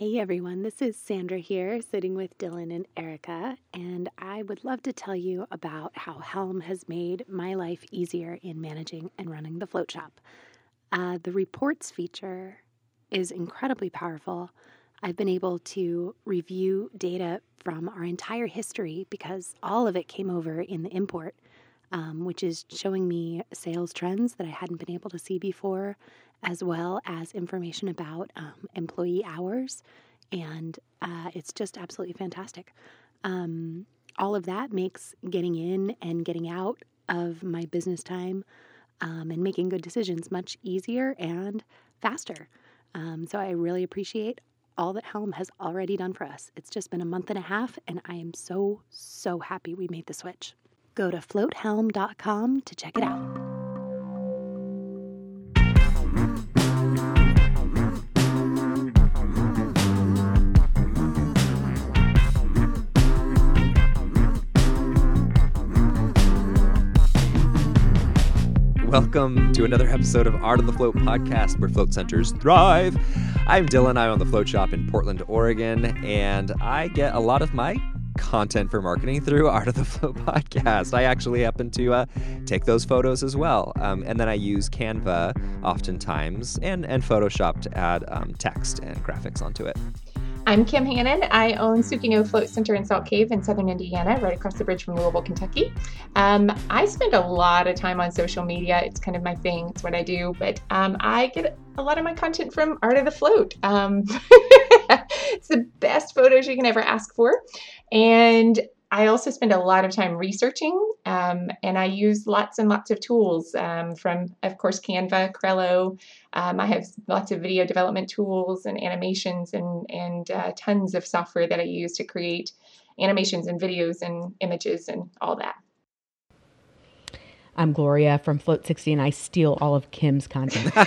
Hey everyone, this is Sandra here, sitting with Dylan and Erica, and I would love to tell you about how Helm has made my life easier in managing and running the float shop. Uh, the reports feature is incredibly powerful. I've been able to review data from our entire history because all of it came over in the import, um, which is showing me sales trends that I hadn't been able to see before, as well as information about um, employee hours. And uh, it's just absolutely fantastic. Um, all of that makes getting in and getting out of my business time um, and making good decisions much easier and faster. Um, so I really appreciate all that Helm has already done for us. It's just been a month and a half, and I am so, so happy we made the switch. Go to floathelm.com to check it out. Welcome to another episode of Art of the Float podcast where float centers thrive. I'm Dylan. I own the float shop in Portland, Oregon, and I get a lot of my content for marketing through Art of the Float podcast. I actually happen to uh, take those photos as well. Um, and then I use Canva oftentimes and, and Photoshop to add um, text and graphics onto it. I'm Kim Hannon. I own Tsukino Float Center in Salt Cave in southern Indiana, right across the bridge from Louisville, Kentucky. Um, I spend a lot of time on social media. It's kind of my thing, it's what I do, but um, I get a lot of my content from Art of the Float. Um, it's the best photos you can ever ask for. And I also spend a lot of time researching, um, and I use lots and lots of tools um, from, of course, Canva, Crello. Um, I have lots of video development tools and animations and, and uh, tons of software that I use to create animations and videos and images and all that. I'm Gloria from Float 60, and I steal all of Kim's content.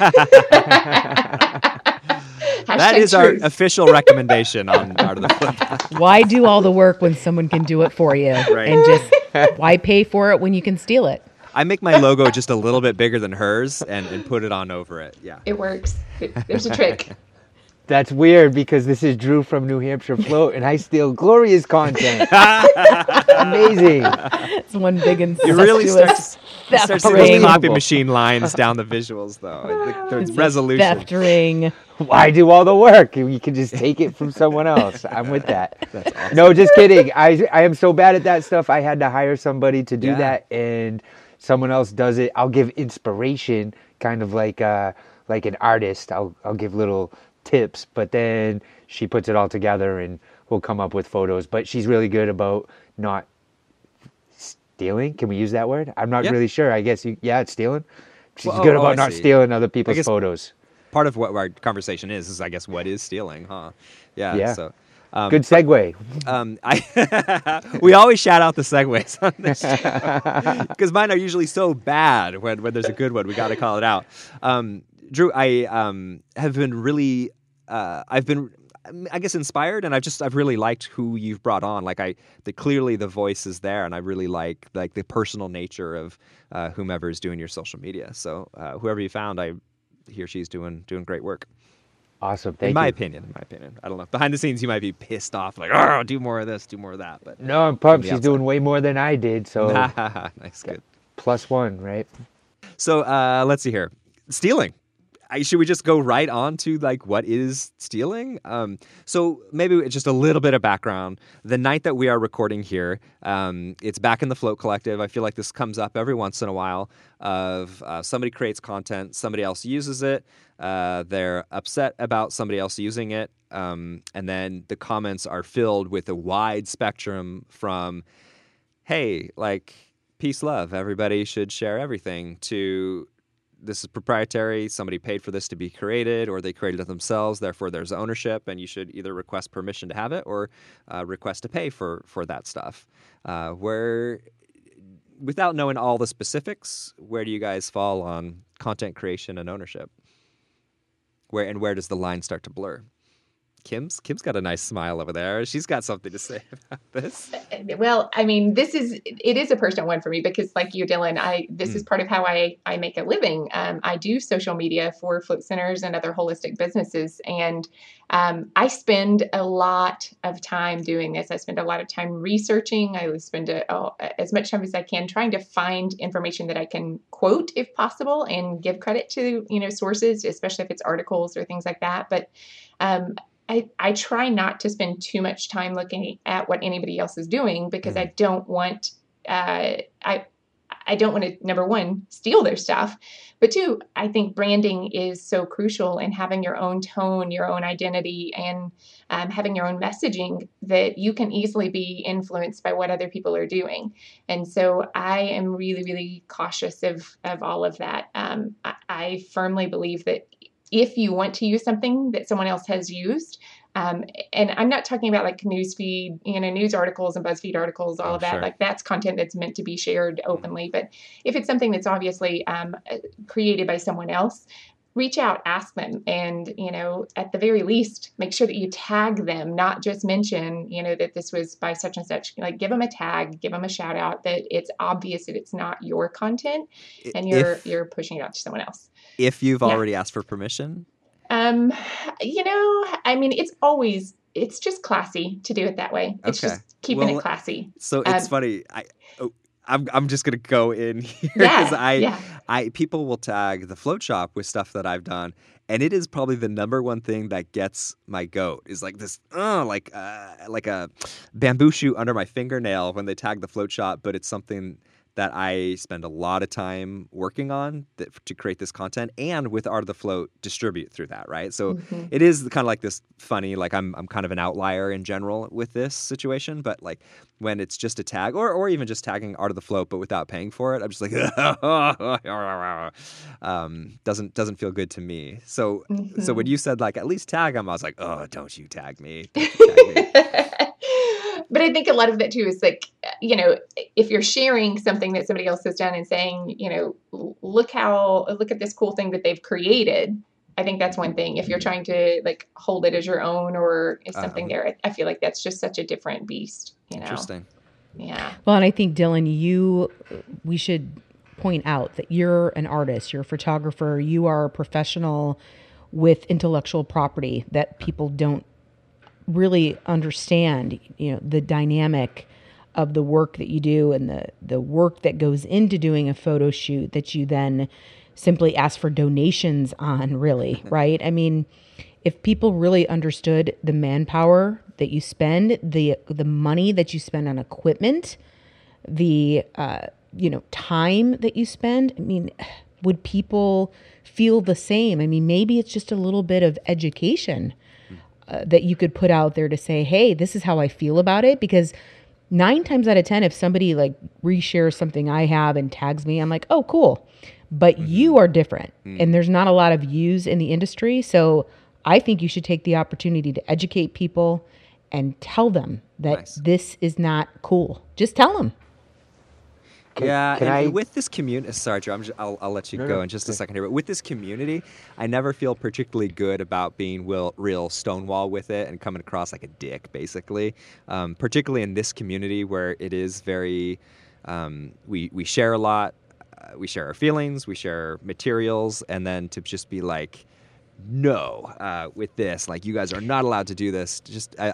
that is truth. our official recommendation on Art of the Float. Why do all the work when someone can do it for you? Right. And just why pay for it when you can steal it? I make my logo just a little bit bigger than hers and, and put it on over it. Yeah. It works. There's a trick. That's weird because this is Drew from New Hampshire Float, and I steal Gloria's content. Amazing. It's one big and you really start to, start to those copy machine lines down the visuals, though. The, the resolution. Theft ring. Why do all the work? You can just take it from someone else. I'm with that. Awesome. No, just kidding. I I am so bad at that stuff. I had to hire somebody to do yeah. that, and someone else does it. I'll give inspiration, kind of like uh, like an artist. I'll I'll give little tips, but then she puts it all together and we'll come up with photos. But she's really good about not stealing. Can we use that word? I'm not really sure. I guess you, yeah, it's stealing. She's well, good oh, about oh, not stealing other people's photos. Part of what our conversation is is, I guess, what is stealing, huh? Yeah. Yeah. So. Um, Good segue. Um, I we always shout out the segues on this show because mine are usually so bad. When when there's a good one, we got to call it out. Um, Drew, I um, have been really, uh, I've been, I guess, inspired, and I've just, I've really liked who you've brought on. Like, I, the clearly the voice is there, and I really like like the personal nature of uh, whomever is doing your social media. So, uh, whoever you found, I, he or she's doing doing great work. Awesome. Thank in my you. opinion, in my opinion, I don't know. Behind the scenes, you might be pissed off, like, "Oh, do more of this, do more of that." But no, I'm pumped. She's outside. doing way more than I did. So nice, good. Plus one, right? So uh, let's see here. Stealing. I, should we just go right on to like what is stealing? Um, so maybe just a little bit of background. The night that we are recording here, um, it's back in the Float Collective. I feel like this comes up every once in a while. Of uh, somebody creates content, somebody else uses it, uh, they're upset about somebody else using it, um, and then the comments are filled with a wide spectrum from, "Hey, like." peace love everybody should share everything to this is proprietary. Somebody paid for this to be created, or they created it themselves. Therefore, there's ownership, and you should either request permission to have it or uh, request to pay for for that stuff. Uh, where, without knowing all the specifics, where do you guys fall on content creation and ownership? Where and where does the line start to blur? Kim's Kim's got a nice smile over there. She's got something to say about this. Well, I mean, this is it is a personal one for me because, like you, Dylan, I this mm. is part of how I I make a living. Um, I do social media for float centers and other holistic businesses, and um, I spend a lot of time doing this. I spend a lot of time researching. I spend a, oh, as much time as I can trying to find information that I can quote, if possible, and give credit to you know sources, especially if it's articles or things like that. But um, I, I try not to spend too much time looking at what anybody else is doing because I mm-hmm. don't want uh, I I don't want to number one steal their stuff, but two I think branding is so crucial and having your own tone, your own identity, and um, having your own messaging that you can easily be influenced by what other people are doing. And so I am really really cautious of of all of that. Um, I, I firmly believe that if you want to use something that someone else has used. Um, and I'm not talking about like newsfeed, you know, news articles and BuzzFeed articles, all oh, of that. Sure. Like that's content that's meant to be shared openly. But if it's something that's obviously um, created by someone else, reach out, ask them, and you know, at the very least, make sure that you tag them, not just mention, you know, that this was by such and such. Like, give them a tag, give them a shout out that it's obvious that it's not your content, and you're if, you're pushing it out to someone else. If you've yeah. already asked for permission. Um, you know, I mean, it's always it's just classy to do it that way. It's okay. just keeping well, it classy. So it's um, funny. I oh, I'm I'm just gonna go in here because yeah, I yeah. I people will tag the float shop with stuff that I've done, and it is probably the number one thing that gets my goat is like this, uh, like uh, like a bamboo shoot under my fingernail when they tag the float shop, but it's something that I spend a lot of time working on that, to create this content and with Art of the Float distribute through that, right? So mm-hmm. it is kind of like this funny, like I'm I'm kind of an outlier in general with this situation, but like when it's just a tag or or even just tagging Art of the Float but without paying for it, I'm just like um, doesn't doesn't feel good to me. So mm-hmm. so when mm-hmm. you said like at least tag them, I was like, oh, don't you tag me. Don't you tag me. but I think a lot of that too is like, you know, if you're sharing something that somebody else has done and saying, you know, look how, look at this cool thing that they've created. I think that's one thing. If you're trying to like hold it as your own or is something uh there, I feel like that's just such a different beast. You know? Interesting. Yeah. Well, and I think Dylan, you, we should point out that you're an artist, you're a photographer, you are a professional with intellectual property that people don't really understand, you know, the dynamic of the work that you do and the the work that goes into doing a photo shoot that you then simply ask for donations on really right? I mean if people really understood the manpower that you spend the the money that you spend on equipment the uh, you know time that you spend i mean would people feel the same? I mean maybe it's just a little bit of education uh, that you could put out there to say, hey, this is how I feel about it. Because nine times out of 10, if somebody like reshares something I have and tags me, I'm like, oh, cool. But mm-hmm. you are different. Mm-hmm. And there's not a lot of yous in the industry. So I think you should take the opportunity to educate people and tell them that nice. this is not cool. Just tell them. Can, yeah, can I... with this community, sorry, Joe, just, I'll, I'll let you no, go no, in just a second here. But with this community, I never feel particularly good about being real, real stonewall with it and coming across like a dick, basically. Um, particularly in this community where it is very, um, we we share a lot, uh, we share our feelings, we share materials, and then to just be like, no, uh, with this, like you guys are not allowed to do this. Just I,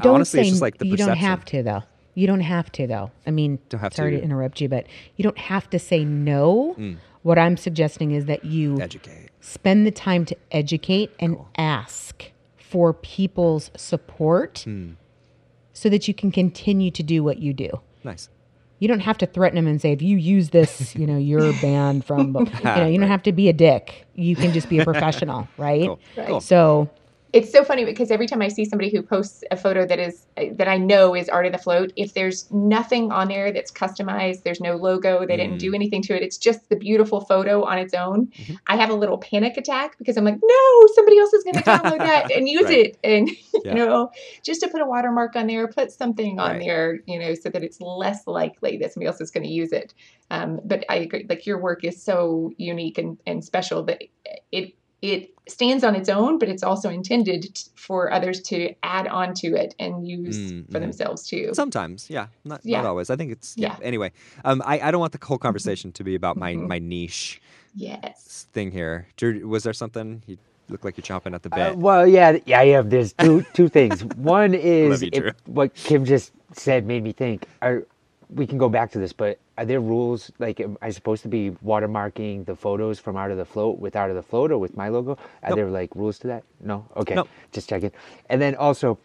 Don't honestly, say it's just like the you perception. don't have to though. You don't have to, though. I mean, sorry to. to. interrupt you, but you don't have to say no. Mm. What I'm suggesting is that you educate, spend the time to educate and cool. ask for people's support, mm. so that you can continue to do what you do. Nice. You don't have to threaten them and say, if you use this, you know, you're banned from. you know, you don't have to be a dick. You can just be a professional, right? Cool. Cool. So it's so funny because every time I see somebody who posts a photo that is that I know is art of the float, if there's nothing on there that's customized, there's no logo, they mm. didn't do mm. anything to it, it's just the beautiful photo on its own. Mm-hmm. I have a little panic attack because I'm like, no, somebody else is going to download that and use right. it, and yeah. you know, just to put a watermark on there, put something on right. there, you know, so that it's less likely that somebody else is going to use it. Um, but I agree, like your work is so unique and, and special that it it stands on its own, but it's also intended t- for others to add on to it and use Mm, for themselves too. Sometimes, yeah, not, Yeah. not always. I think it's yeah. Yeah. Anyway, um, I, I don't want the whole conversation to be about my Mhm. my niche yes. thing here. Was there something you look like you're chomping at the Uh, bit? well, yeah, yeah, I have. There's two two things. One is you, if- Drew. what Kim just said made me think. Are we can go back to this, but are there rules? Like, am I supposed to be watermarking the photos from out of the float with out of the float or with my logo? Are Nope. there like rules to that? No. Okay. Nope. Just checking. And then also,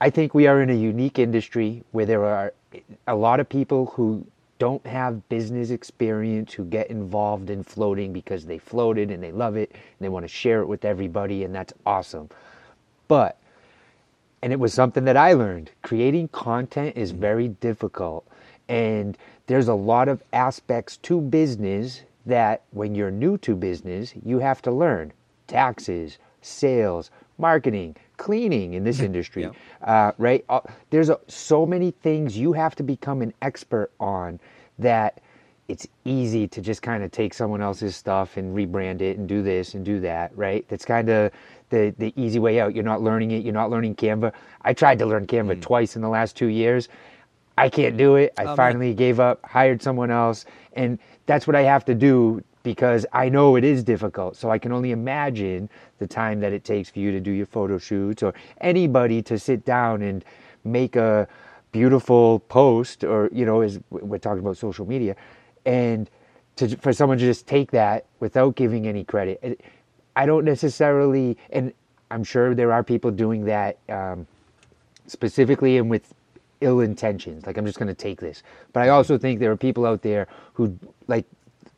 I think we are in a unique industry where there are a lot of people who don't have business experience who get involved in floating because they floated and they love it and they want to share it with everybody and that's awesome. But and it was something that I learned. Creating content is very difficult and there's a lot of aspects to business that when you're new to business, you have to learn. Taxes, sales, marketing, cleaning in this industry, Yeah. uh, right? Uh, there's a, so many things you have to become an expert on that it's easy to just kind of take someone else's stuff and rebrand it and do this and do that, right? That's kind of the the easy way out. You're not learning it. You're not learning Canva. I tried to learn Canva twice in the last two years. I can't do it. I Oh, man. finally gave up, hired someone else, and that's what I have to do because I know it is difficult. So I can only imagine the time that it takes for you to do your photo shoots or anybody to sit down and make a beautiful post or you know as we're talking about social media and to for someone to just take that without giving any credit. I don't necessarily and I'm sure there are people doing that um, specifically and with ill intentions. Like I'm just going to take this. But I also think there are people out there who, like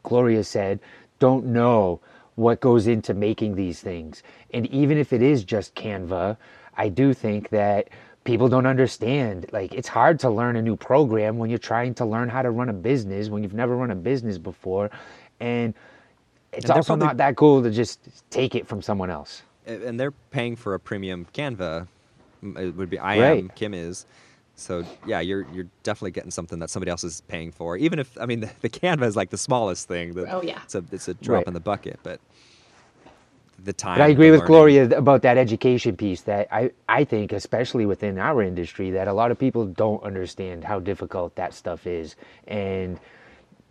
Gloria said, don't know what goes into making these things. And even if it is just Canva, I do think that people don't understand. Like it's hard to learn a new program when you're trying to learn how to run a business when you've never run a business before. And it's And also probably- not that cool to just take it from someone else. And they're paying for a premium Canva. It would be I Right. am Kim is. So yeah, you're you're definitely getting something that somebody else is paying for. Even if I mean the, the Canva is like the smallest thing. The, Oh, yeah. it's a it's a drop Right. in the bucket, but the time. But I agree with learning- Gloria about that education piece. That I, I think, especially within our industry, that a lot of people don't understand how difficult that stuff is, and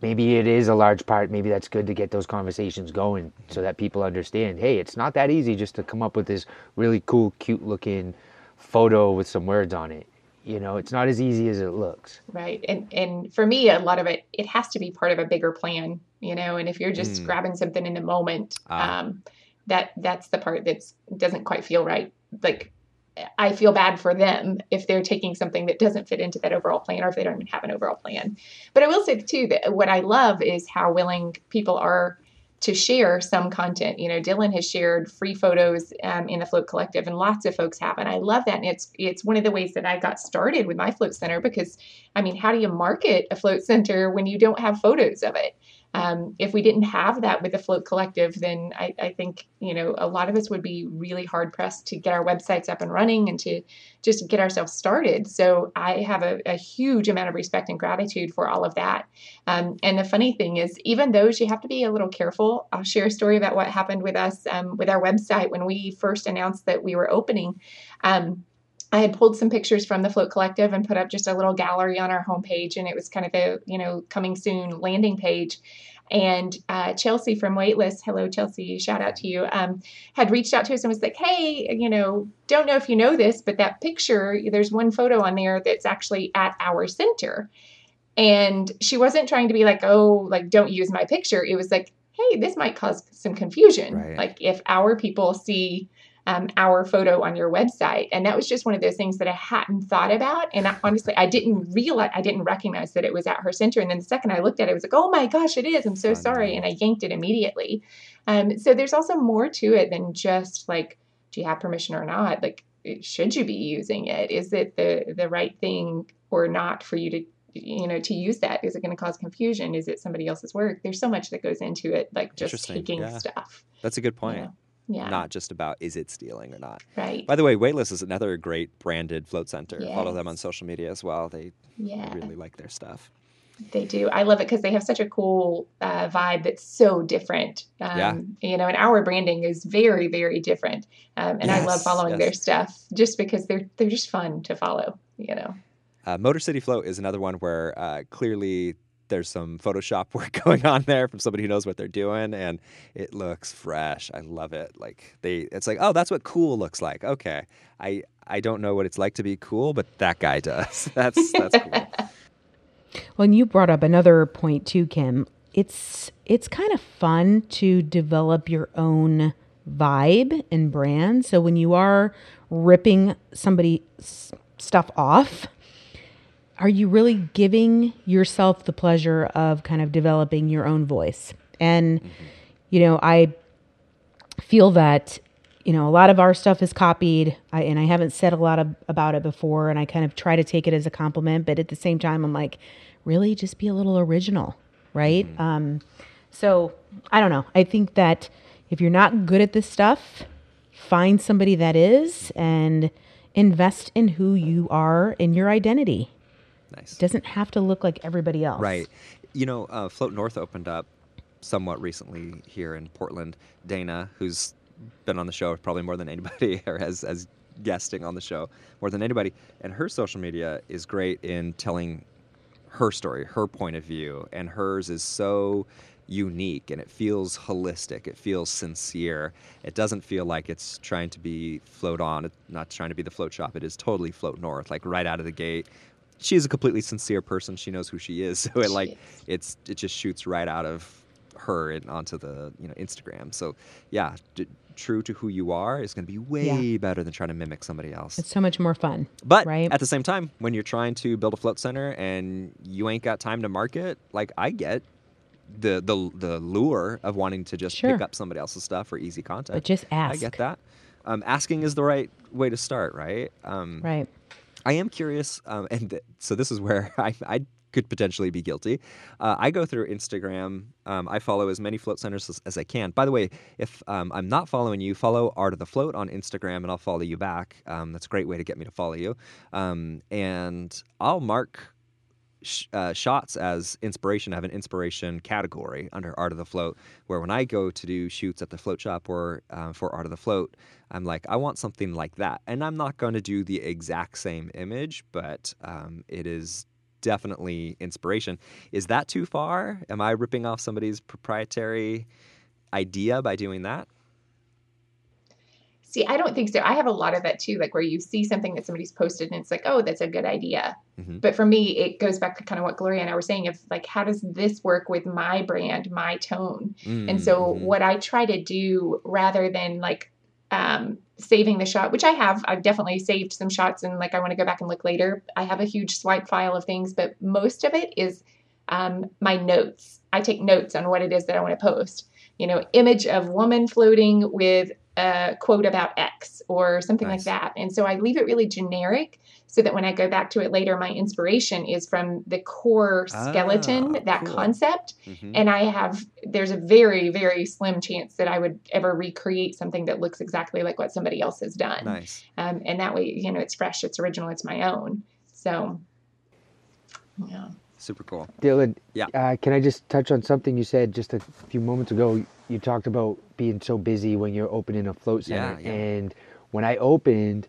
maybe it is a large part. Maybe that's good to get those conversations going, so that people understand. Hey, it's not that easy just to come up with this really cool, cute looking photo with some words on it. You know, it's not as easy as it looks. Right. And and for me, a lot of it, it has to be part of a bigger plan, you know, and if you're just Mm. grabbing something in the moment, Ah. um, that that's the part that doesn't quite feel right. Like I feel bad for them if they're taking something that doesn't fit into that overall plan or if they don't even have an overall plan. But I will say too that what I love is how willing people are to share some content. You know, Dylan has shared free photos um, in the Float Collective, and lots of folks have, and I love that. And it's it's one of the ways that I got started with my Float Center because, I mean, how do you market a Float Center when you don't have photos of it? Um, if we didn't have that with the Float Collective, then I, I think you know a lot of us would be really hard pressed to get our websites up and running and to just get ourselves started. So I have a, a huge amount of respect and gratitude for all of that. Um, and the funny thing is, even those you have to be a little careful. I'll share a story about what happened with us um, with our website when we first announced that we were opening. Um, I had pulled some pictures from the Float Collective and put up just a little gallery on our homepage, and it was kind of a you know coming soon landing page. And uh, Chelsea from Waitlist, hello Chelsea, shout out to you, um, had reached out to us and was like, "Hey, you know, don't know if you know this, but that picture, there's one photo on there that's actually at our center." And she wasn't trying to be like, "Oh, like don't use my picture." It was like, "Hey, this might cause some confusion. Right. Like if our people see." Um, our photo on your website. And that was just one of those things that I hadn't thought about. And I, honestly, I didn't realize, I didn't recognize that it was at her center. And then the second I looked at it, I was like, oh my gosh, it is. I'm so sorry. And I yanked it immediately. Um, so there's also more to it than just like, do you have permission or not? Like, should you be using it? Is it the, the right thing or not for you to you know to use that is it going to cause confusion is it somebody else's work there's so much that goes into it like just taking yeah. stuff That's a good point. Yeah Not just about is it stealing or not. right By the way, Waitlist is another great branded float center. Follow them on social media as well. They yeah really like their stuff. They do. I love it because they have such a cool uh, vibe that's so different. Um, Yeah. You know, and our branding is very, very different. Um, and I love following yes. their stuff just because they're they're just fun to follow. You know. Uh, Motor City Float is another one where uh, clearly there's some Photoshop work going on there from somebody who knows what they're doing, and it looks fresh. I love it. Like they, it's like, oh, that's what cool looks like. Okay, I I don't know what it's like to be cool, but that guy does. That's that's cool. Well, and you brought up another point too, Kim. It's it's kind of fun to develop your own vibe and brand. So when you are ripping somebody's stuff off, are you really giving yourself the pleasure of kind of developing your own voice? And you know, I feel that you know a lot of our stuff is copied. I, and i haven't said a lot of, about it before and i kind of try to take it as a compliment but at the same time i'm like really? Just be a little original right? Um, so i don't know. I think that if you're not good at this stuff find somebody that is and invest in who you are in your identity Nice. doesn't have to look like everybody else Right. You know, uh, Float North opened up somewhat recently here in Portland. Dana, who's been on the show probably more than anybody, or has as guesting on the show more than anybody, and her social media is great in telling her story, her point of view, and hers is so unique and it feels holistic. It feels sincere. It doesn't feel like it's trying to be float on, it's not trying to be the float shop. It is totally float north, like right out of the gate. She's a completely sincere person. She knows who she is. So it She like is. it's it just shoots right out of her and onto the you know Instagram. So yeah, d- true to who you are is going to be way better than trying to mimic somebody else. it's so much more fun But right at the same time, when you're trying to build a float center and you ain't got time to market, like I get the the the lure of wanting to just Sure. pick up somebody else's stuff for easy content. but just ask I get that. Um, asking is the right way to start, right? Um, right I am curious, um, and th- so this is where I, I could potentially be guilty. Uh, I go through Instagram. Um, I follow as many float centers as, as I can. By the way, if um, I'm not following you, follow Art of the Float on Instagram, and I'll follow you back. Um, that's a great way to get me to follow you. Um, and I'll mark sh- uh, shots as inspiration. I have an inspiration category under Art of the Float, where when I go to do shoots at the float shop or uh, for Art of the Float, I'm like, I want something like that. And I'm not going to do the exact same image, but um, it is definitely inspiration. Is that too far? Am I ripping off somebody's proprietary idea by doing that? See, I don't think so. I have a lot of that too, like where you see something that somebody's posted and it's like, oh, that's a good idea. Mhm. But for me, it goes back to kind of what Gloria and I were saying of like, how does this work with my brand, my tone? And so, Mhm. what I try to do rather than like um, saving the shot, which I have, I've definitely saved some shots and like I want to go back and look later. I have a huge swipe file of things, but most of it is um, my notes. I take notes on what it is that I want to post. You know, image of woman floating with a quote about X or something Nice. like that. And so I leave it really generic so that when I go back to it later, my inspiration is from the core skeleton, Ah, that cool. concept Mhm. and I have there's a very very slim chance that I would ever recreate something that looks exactly like what somebody else has done. Nice. Um, and that way, you know, it's fresh, it's original, it's my own. So, yeah. Super cool. Dylan, Yeah. uh, can I just touch on something you said just a few moments ago? You talked about being so busy when you're opening a float center. Yeah, yeah. And when I opened,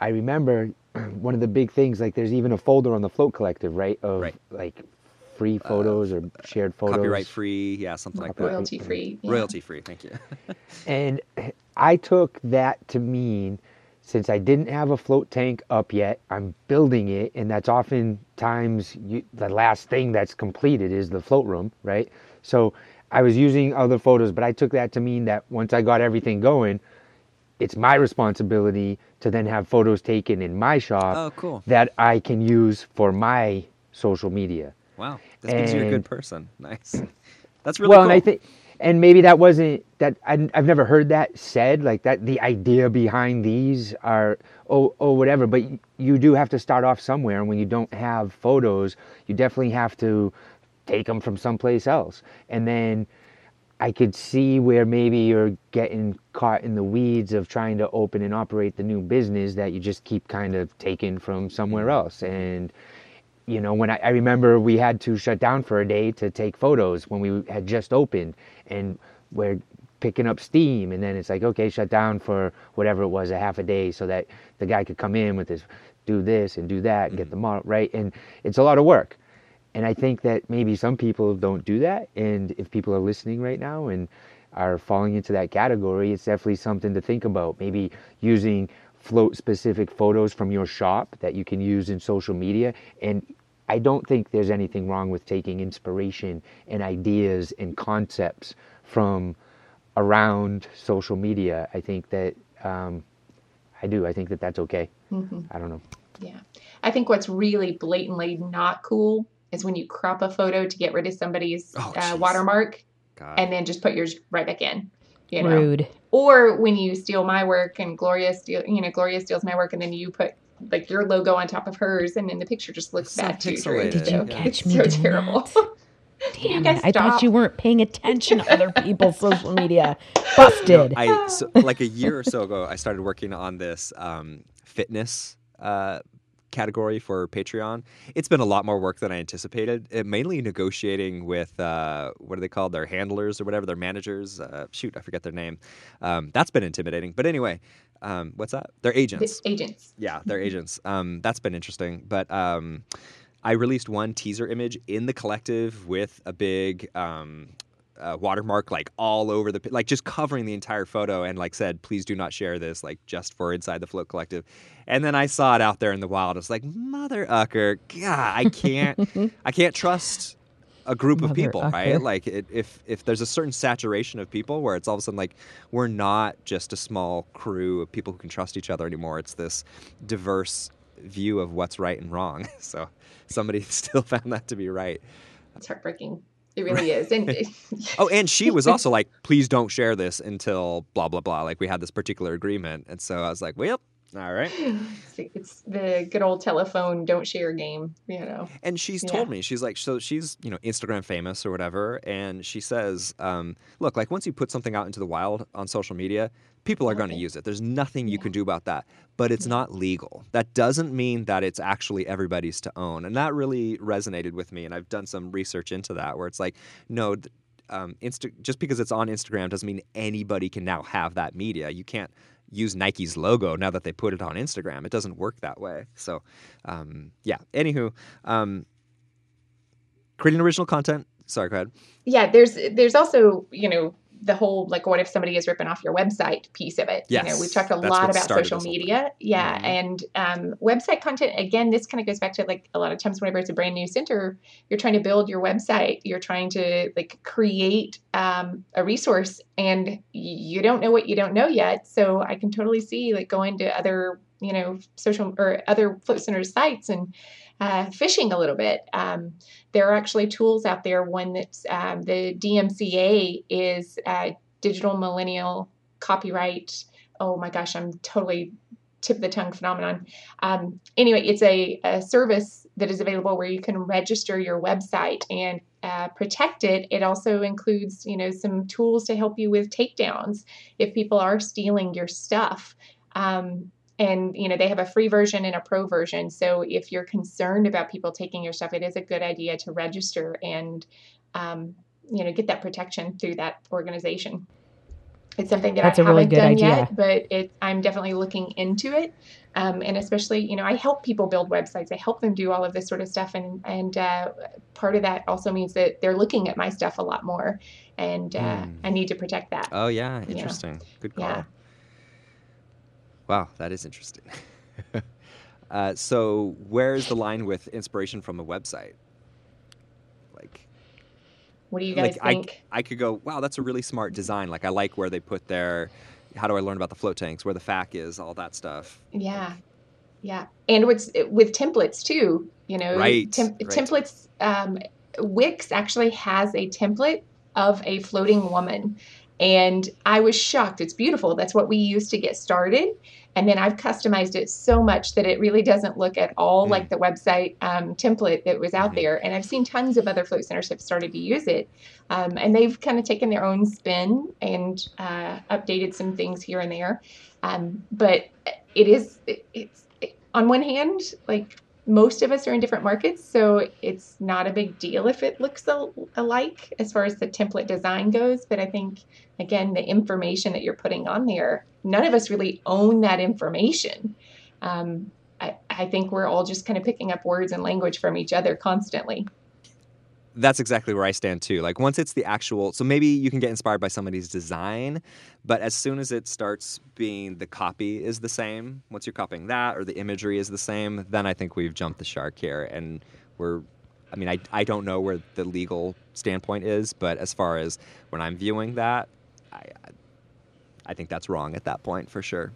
I remember one of the big things, like there's even a folder on the Float Collective, right? Of Right. like free photos or shared photos. Copyright free. Yeah, something like that. Royalty free. yeah. Royalty free. Thank you. And I took that to mean since I didn't have a float tank up yet, I'm building it, and that's oftentimes you, the last thing that's completed is the float room, right? So I was using other photos, but I took that to mean that once I got everything going, it's my responsibility to then have photos taken in my shop Oh, cool. that I can use for my social media. Wow. This means you're a good person. Nice. That's really well, cool. and I think, and maybe that wasn't that. I, I've never heard that said like that. The idea behind these are oh oh whatever, but you do have to start off somewhere. And when you don't have photos, you definitely have to take them from someplace else. And then I could see where maybe you're getting caught in the weeds of trying to open and operate the new business that you just keep kind of taking from somewhere else. And you know, when I, I remember we had to shut down for a day to take photos when we had just opened, and we're picking up steam, and then it's like, okay, shut down for whatever it was, a half a day, so that the guy could come in with his, do this and do that, and get the mm-hmm. model right, and it's a lot of work. And I think that maybe some people don't do that, and if people are listening right now and are falling into that category, it's definitely something to think about. Maybe using float specific photos from your shop that you can use in social media. And I don't think there's anything wrong with taking inspiration and ideas and concepts from around social media. I think that um, I do. I think that that's okay. Mm-hmm. I don't know. Yeah. I think what's really blatantly not cool is when you crop a photo to get rid of somebody's oh, uh, watermark God. and then just put yours right back in. You know? Rude. Or when you steal my work and Gloria steal, you know, Gloria steals my work and then you put like your logo on top of hers and then the picture just looks bad too. Did you catch me? So terrible. Damn it! I thought you weren't paying attention to other people's social media. Busted. I so, like a year or so ago, I started working on this um, fitness uh, category for Patreon. It's been a lot more work than I anticipated. It, mainly negotiating with uh, what are they called? Their handlers or whatever, their managers. Uh, shoot, I forget their name. Um, that's been intimidating. But anyway, um, what's that? Their agents. The agents. Yeah, their agents. Um, that's been interesting. But um, I released one teaser image in the collective with a big um, uh, watermark like all over the like just covering the entire photo and like said please do not share this like just for inside the float collective. And then i saw it out there in the wild. It's like mother ucker god i can't i can't trust a group mother of people ucker. right like it, if if there's a certain saturation of people where it's all of a sudden like we're not just a small crew of people who can trust each other anymore. It's this diverse view of what's right and wrong. So somebody still found that to be right. It's heartbreaking it really is. And oh, and she was also like, "Please don't share this until blah blah blah." Like we had this particular agreement, and so I was like, "Well, all right." It's the good old telephone don't share game, you know. And she's yeah. told me she's like, so she's you know Instagram famous or whatever, and she says, um, "Look, like once you put something out into the wild on social media, people are okay. going to use it. There's nothing you yeah. can do about that, but it's yeah. not legal. That doesn't mean that it's actually everybody's to own. And that really resonated with me. And I've done some research into that where it's like, no, um, Insta- just because it's on Instagram doesn't mean anybody can now have that media. You can't use Nike's logo now that they put it on Instagram. It doesn't work that way. So, um, yeah. Anywho, um, creating original content. Sorry, go ahead. Yeah, there's there's also you know the whole like what if somebody is ripping off your website piece of it? Yes, you know we've talked a lot about social media. yeah mm-hmm. and um, website content again this kind of goes back to like a lot of times whenever it's a brand new center you're trying to build your website you're trying to like create um, a resource and you don't know what you don't know yet. So i can totally see like going to other you know social or other float center sites and uh, fishing a little bit. Um, there are actually tools out there. One that's um, the DMCA is uh, Digital Millennial Copyright. Oh my gosh, I'm totally tip of the tongue phenomenon. Um, anyway, it's a, a, service that is available where you can register your website and uh, protect it. It also includes, you know, some tools to help you with takedowns if people are stealing your stuff. Um, and you know they have a free version and a pro version so if you're concerned about people taking your stuff it is a good idea to register and um, you know get that protection through that organization it's something that That's I haven't really done idea. yet, but it, I'm definitely looking into it. Um, and especially, you know, I help people build websites. I help them do all of this sort of stuff, and and uh, part of that also means that they're looking at my stuff a lot more, and uh, mm. I need to protect that. Oh yeah, interesting. Good call. Yeah. Wow, that is interesting. uh, so, where's the line with inspiration from a website? Like, what do you guys like think? I, I could go, wow, that's a really smart design. Like, I like where they put their, how do I learn about the float tanks, where the FAQ is, all that stuff. Yeah. Yeah. And with, with templates too, you know, right, tem- right. templates, um, Wix actually has a template of a floating woman and I was shocked. It's beautiful. That's what we use to get started. And then I've customized it so much that it really doesn't look at all mm. like the website um, template that was out mm-hmm. there. And I've seen tons of other float centers have started to use it. Um, and they've kind of taken their own spin and uh, updated some things here and there. Um, but it is, it, it's, it, on one hand, like most of us are in different markets, so it's not a big deal if it looks alike as far as the template design goes. But I think, again, the information that you're putting on there, none of us really own that information. Um, I, I think we're all just kind of picking up words and language from each other constantly that's exactly where I stand too. Like once it's the actual, so maybe you can get inspired by somebody's design, but as soon as it starts being the copy is the same, once you're copying that or the imagery is the same, then I think we've jumped the shark here and we're I mean, I, I don't know where the legal standpoint is, but as far as when I'm viewing that, I, I think that's wrong at that point for sure.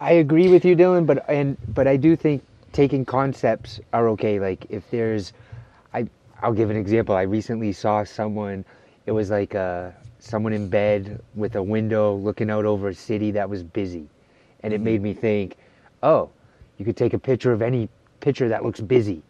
I agree with you, Dylan, but and but I do think taking concepts are okay. Like if there's I'll give an example. I recently saw someone. It was like uh, someone in bed with a window looking out over a city that was busy, and it mm-hmm. made me think, oh, you could take a picture of any picture that looks busy,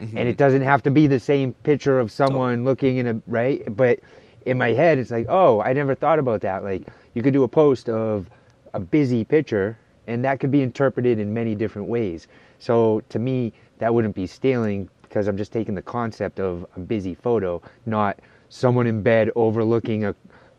mm-hmm. and it doesn't have to be the same picture of someone oh. looking in a right. But in my head, it's like, oh, I never thought about that. Like you could do a post of a busy picture, and that could be interpreted in many different ways. So to me, that wouldn't be stealing because I'm just taking the concept of a busy photo, not someone in bed overlooking a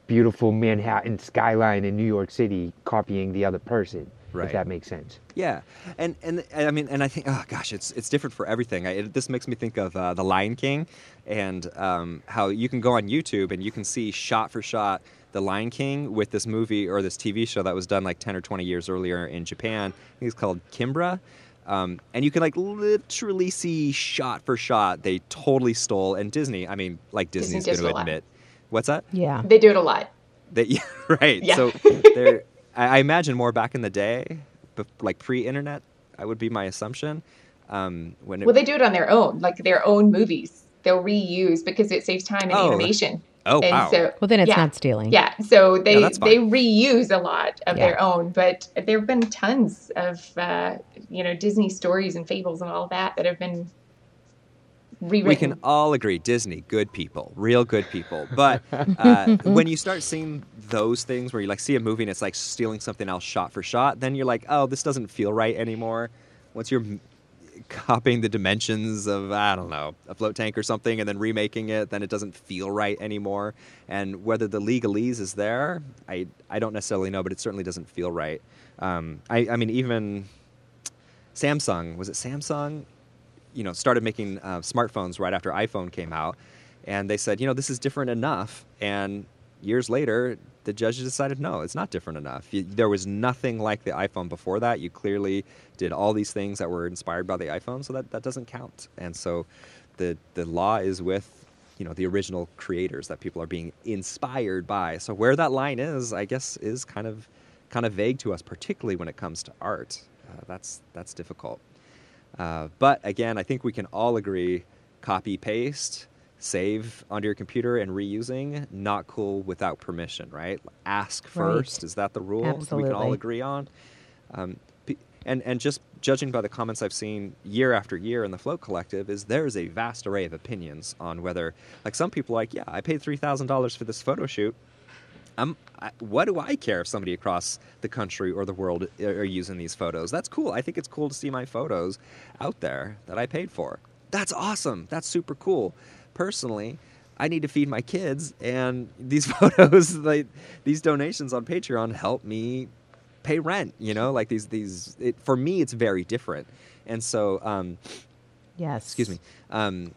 beautiful Manhattan skyline in New York City copying the other person. Right. If that makes sense. Yeah, and and I mean, and I think, oh gosh, it's it's different for everything. I, it, this makes me think of uh, the Lion King, and um, how you can go on YouTube and you can see shot for shot the Lion King with this movie or this TV show that was done like ten or twenty years earlier in Japan. I think it's called Kimba, um, and you can like literally see shot for shot they totally stole. And Disney, I mean, like Disney's Disney going to admit, what's that? Yeah, they do it a lot. They, yeah, right. Yeah. So they're, I, I imagine more back in the day, like pre-internet, I would be my assumption. Um, when it, well, they do it on their own, like their own movies. They'll reuse because it saves time and oh. animation. Oh and wow! So, well, then it's yeah, not stealing. Yeah, so they yeah, they reuse a lot of yeah. their own, but there have been tons of uh, you know Disney stories and fables and all that that have been rewritten. We can all agree Disney, good people, real good people. But uh, when you start seeing those things where you like see a movie and it's like stealing something else shot for shot, then you're like, oh, this doesn't feel right anymore. Once you're copying the dimensions of I don't know a float tank or something and then remaking it, then it doesn't feel right anymore. And whether the legalese is there, I I don't necessarily know, but it certainly doesn't feel right. Um, I I mean even Samsung was it Samsung, you know, started making uh, smartphones right after iPhone came out, and they said you know this is different enough, and years later the judges decided no, it's not different enough. There was nothing like the iPhone before that. You clearly did all these things that were inspired by the iPhone, so that, that doesn't count. And so the the law is with you know the original creators that people are being inspired by. So where that line is, I guess, is kind of kind of vague to us, particularly when it comes to art. Uh, that's that's difficult. Uh, but again, I think we can all agree: copy paste save onto your computer and reusing, not cool without permission, right? Ask first. Right. Is that the rule Absolutely. we can all agree on? Um, and and just judging by the comments I've seen year after year in the Float Collective, is there is a vast array of opinions on whether, like some people, like yeah, I paid three thousand dollars for this photo shoot. I'm, I, what do I care if somebody across the country or the world are using these photos? That's cool. I think it's cool to see my photos out there that I paid for. That's awesome. That's super cool personally, I need to feed my kids, and these photos, like these donations on Patreon, help me pay rent. You know, like these these. It, for me, it's very different, and so. Um, yes. Excuse me. Um,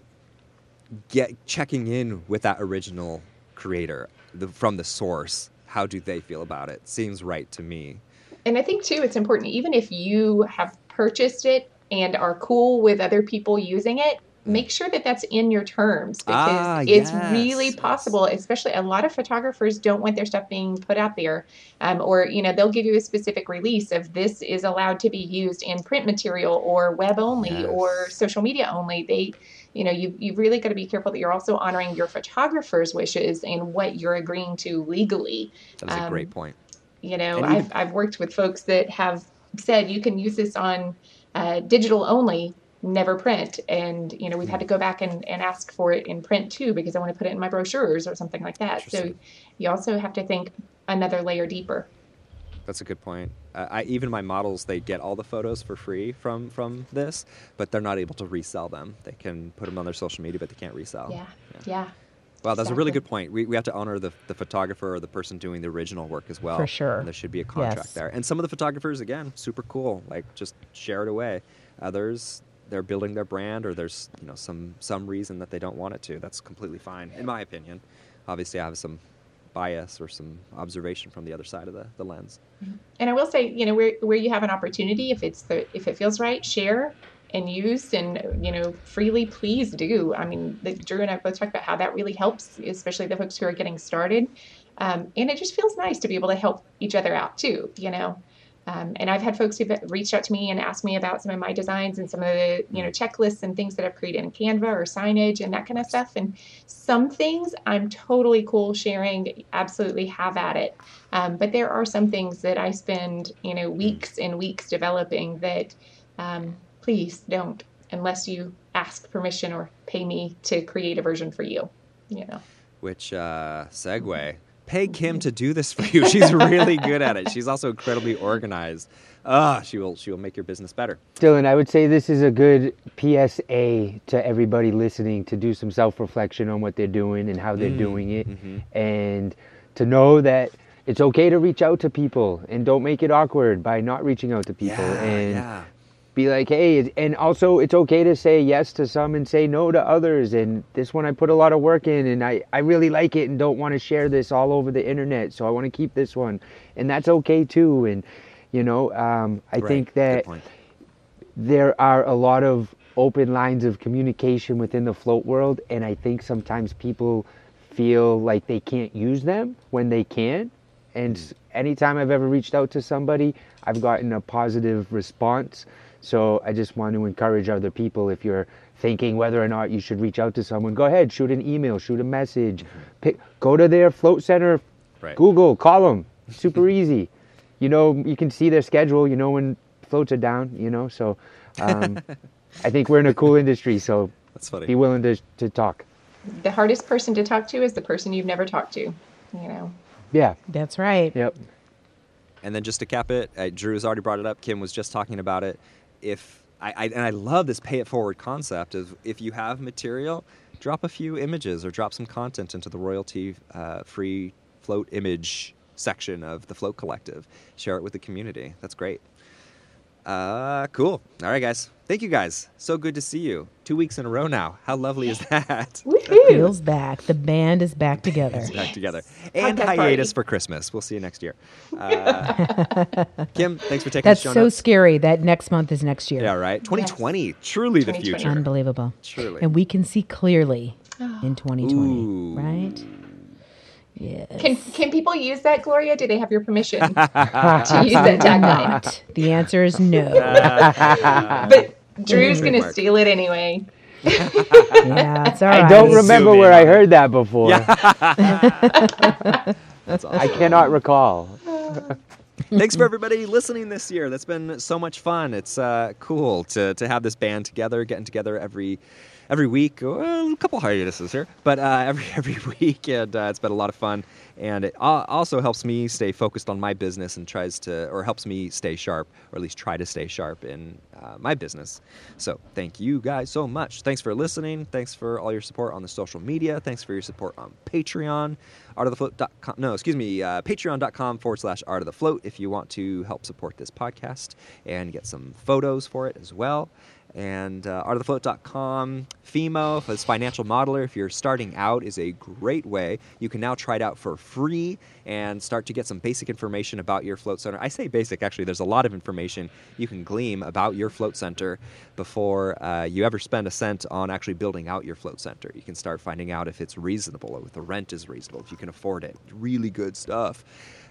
get checking in with that original creator the, from the source. How do they feel about it? Seems right to me. And I think too, it's important even if you have purchased it and are cool with other people using it make sure that that's in your terms because ah, it's yes, really possible especially a lot of photographers don't want their stuff being put out there um, or you know they'll give you a specific release of this is allowed to be used in print material or web only yes. or social media only. They you know you, you've really got to be careful that you're also honoring your photographer's wishes and what you're agreeing to legally. That's um, a great point. you know I've, I've worked with folks that have said you can use this on uh, digital only never print and you know we've had to go back and, and ask for it in print too because i want to put it in my brochures or something like that so you also have to think another layer deeper That's a good point. Uh, I, even my models, they get all the photos for free from from this, but they're not able to resell them. They can put them on their social media, but they can't resell. Yeah. Yeah. Wow, that's a really good point. We, we have to honor the, the photographer or the person doing the original work as well. For sure. And there should be a contract Yes. there. And some of the photographers, again, super cool. Like just share it away. Others, they're building their brand or there's you know some some reason that they don't want it to. That's completely fine, in my opinion. Obviously, I have some bias or some observation from the other side of the, the lens. And I will say, you know, where where you have an opportunity, if it's the if it feels right, share and use and you know freely please do. I mean, the, Drew and I both talked about how that really helps, especially the folks who are getting started. Um, and it just feels nice to be able to help each other out too, you know. Um, and I've had folks who've reached out to me and asked me about some of my designs and some of the you know checklists and things that I've created in Canva or signage and that kind of stuff. And some things I'm totally cool sharing. Absolutely have at it. Um, but there are some things that I spend you know weeks and weeks developing that um, please don't unless you ask permission or pay me to create a version for you. You know. Which uh, segue. Pay Kim to do this for you. She's really good at it. She's also incredibly organized. Ah, she will she will make your business better. Dylan, I would say this is a good PSA to everybody listening to do some self reflection on what they're doing and how they're Mm, doing it. mhm. And to know that it's okay to reach out to people and don't make it awkward by not reaching out to people. Yeah, and yeah. Be like, hey, and also it's okay to say yes to some and say no to others. And this one I put a lot of work in and I, I really like it and don't want to share this all over the internet. So I want to keep this one. And that's okay too. And, you know, um, I Right, think that there are a lot of open lines of communication within the float world. And I think sometimes people feel like they can't use them when they can. And s- anytime I've ever reached out to somebody, I've gotten a positive response. So I just want to encourage other people if you're thinking whether or not you should reach out to someone, go ahead, shoot an email, shoot a message, pick, go to their float center, Right. Google, call them. Super easy. You know, you can see their schedule. You know when floats are down. You know, so um, I think we're in a cool industry. So That's funny. be willing to to talk. The hardest person to talk to is the person you've never talked to. You know. Yeah. That's right. Yep. And then just to cap it, uh, has already brought it up. Kim was just talking about it. If I, I and I love this pay it forward concept of if you have material, drop a few images or drop some content into the royalty uh, free float image section of the Float Collective. Share it with the community. That's great. Uh, cool. All right, guys. Thank you, guys. So good to see you. Two weeks in a row now. How lovely is that? Woohoo! Feels back. The band is back together. Back together. And Podcast hiatus party. for Christmas. We'll see you next year. Uh, Kim, thanks for taking That's the show so notes. scary that next month is next year. Yeah, right. 2020, truly the future. Unbelievable. Truly. And we can see clearly in 2020, Ooh. right? Yes. Can can people use that, Gloria? Do they have your permission to use that tagline? Not. The answer is no. But Drew's gonna Mark. steal it anyway. yeah, it's all right. I don't remember where I heard that before. That's awesome. I cannot recall. Thanks for everybody listening this year. That's been so much fun. It's uh, cool to, to have this band together, getting together every every week. Well, a couple hiatuses here, but uh, every every week, and uh, it's been a lot of fun. And it also helps me stay focused on my business and tries to, or helps me stay sharp, or at least try to stay sharp in uh, my business. So thank you guys so much. Thanks for listening. Thanks for all your support on the social media. Thanks for your support on Patreon. Artofthefloat.com. No, excuse me. Uh, Patreon.com forward slash Art of the Float if you want to help support this podcast and get some photos for it as well. And uh, artofthefloat.com. FIMO, as financial modeler, if you're starting out, is a great way. You can now try it out for free and start to get some basic information about your float center. I say basic, actually, there's a lot of information you can glean about your float center before uh, you ever spend a cent on actually building out your float center. You can start finding out if it's reasonable, if the rent is reasonable, if you can afford it. Really good stuff.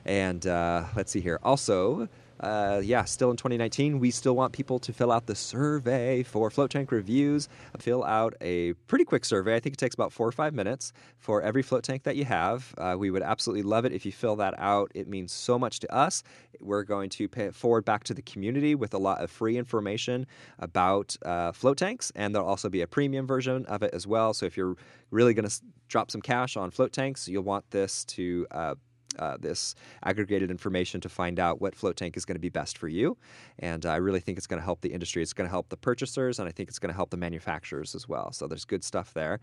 And uh, let's see here. Also, uh, yeah, still in 2019, we still want people to fill out the survey for Float Tank Reviews. Fill out a pretty quick survey. I think it takes about four or five minutes for every float tank that you have. Uh, we would absolutely love it if you fill that out. It means so much to us. We're going to pay it forward back to the community with a lot of free information about uh, float tanks, and there'll also be a premium version of it as well. So if you're really going to drop some cash on float tanks, you'll want this to. Uh, uh, this aggregated information to find out what float tank is going to be best for you. And I really think it's going to help the industry. It's going to help the purchasers, and I think it's going to help the manufacturers as well. So there's good stuff there.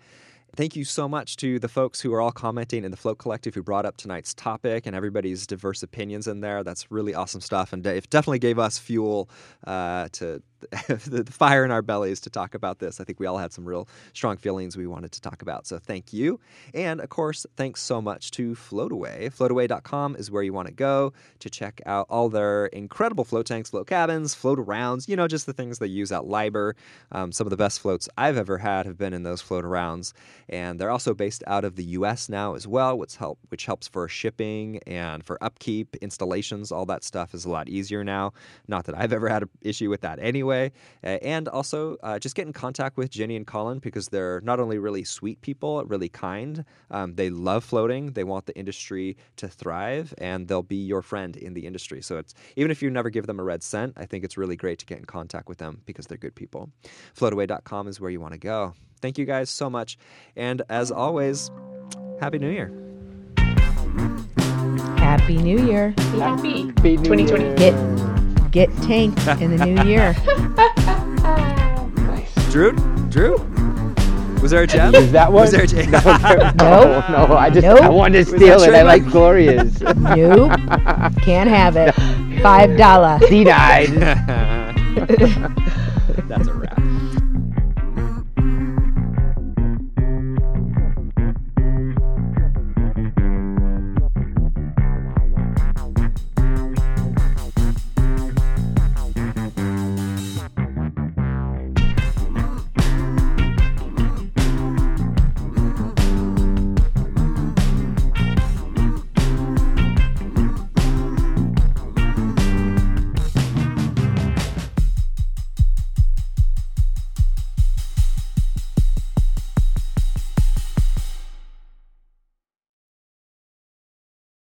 Thank you so much to the folks who are all commenting in the Float Collective who brought up tonight's topic and everybody's diverse opinions in there. That's really awesome stuff, and it definitely gave us fuel uh, to the fire in our bellies to talk about this. I think we all had some real strong feelings we wanted to talk about. So thank you. And of course, thanks so much to Floataway. Floataway.com is where you want to go to check out all their incredible float tanks, float cabins, float arounds, you know, just the things they use at Liber. Um, some of the best floats I've ever had have been in those float arounds. And they're also based out of the US now as well, which, help, which helps for shipping and for upkeep, installations, all that stuff is a lot easier now. Not that I've ever had an issue with that anyway anyway. Uh, and also, uh, just get in contact with Jenny and Colin because they're not only really sweet people, really kind, um, they love floating, they want the industry to thrive, and they'll be your friend in the industry. So it's even if you never give them a red cent, I think it's really great to get in contact with them because they're good people. Floataway.com is where you want to go. Thank you guys so much. And as always, Happy New Year. Happy New Year. Happy. Happy New 2020. Year. Get get tanked in the new year. Drew? Drew? Was there a gem? Is that one? Was there a gem? No, there- Nope. no, no, I just Nope. I wanted to steal it. I like Gloria's. nope. Can't have it. Five dollar. Denied. That's a wrap.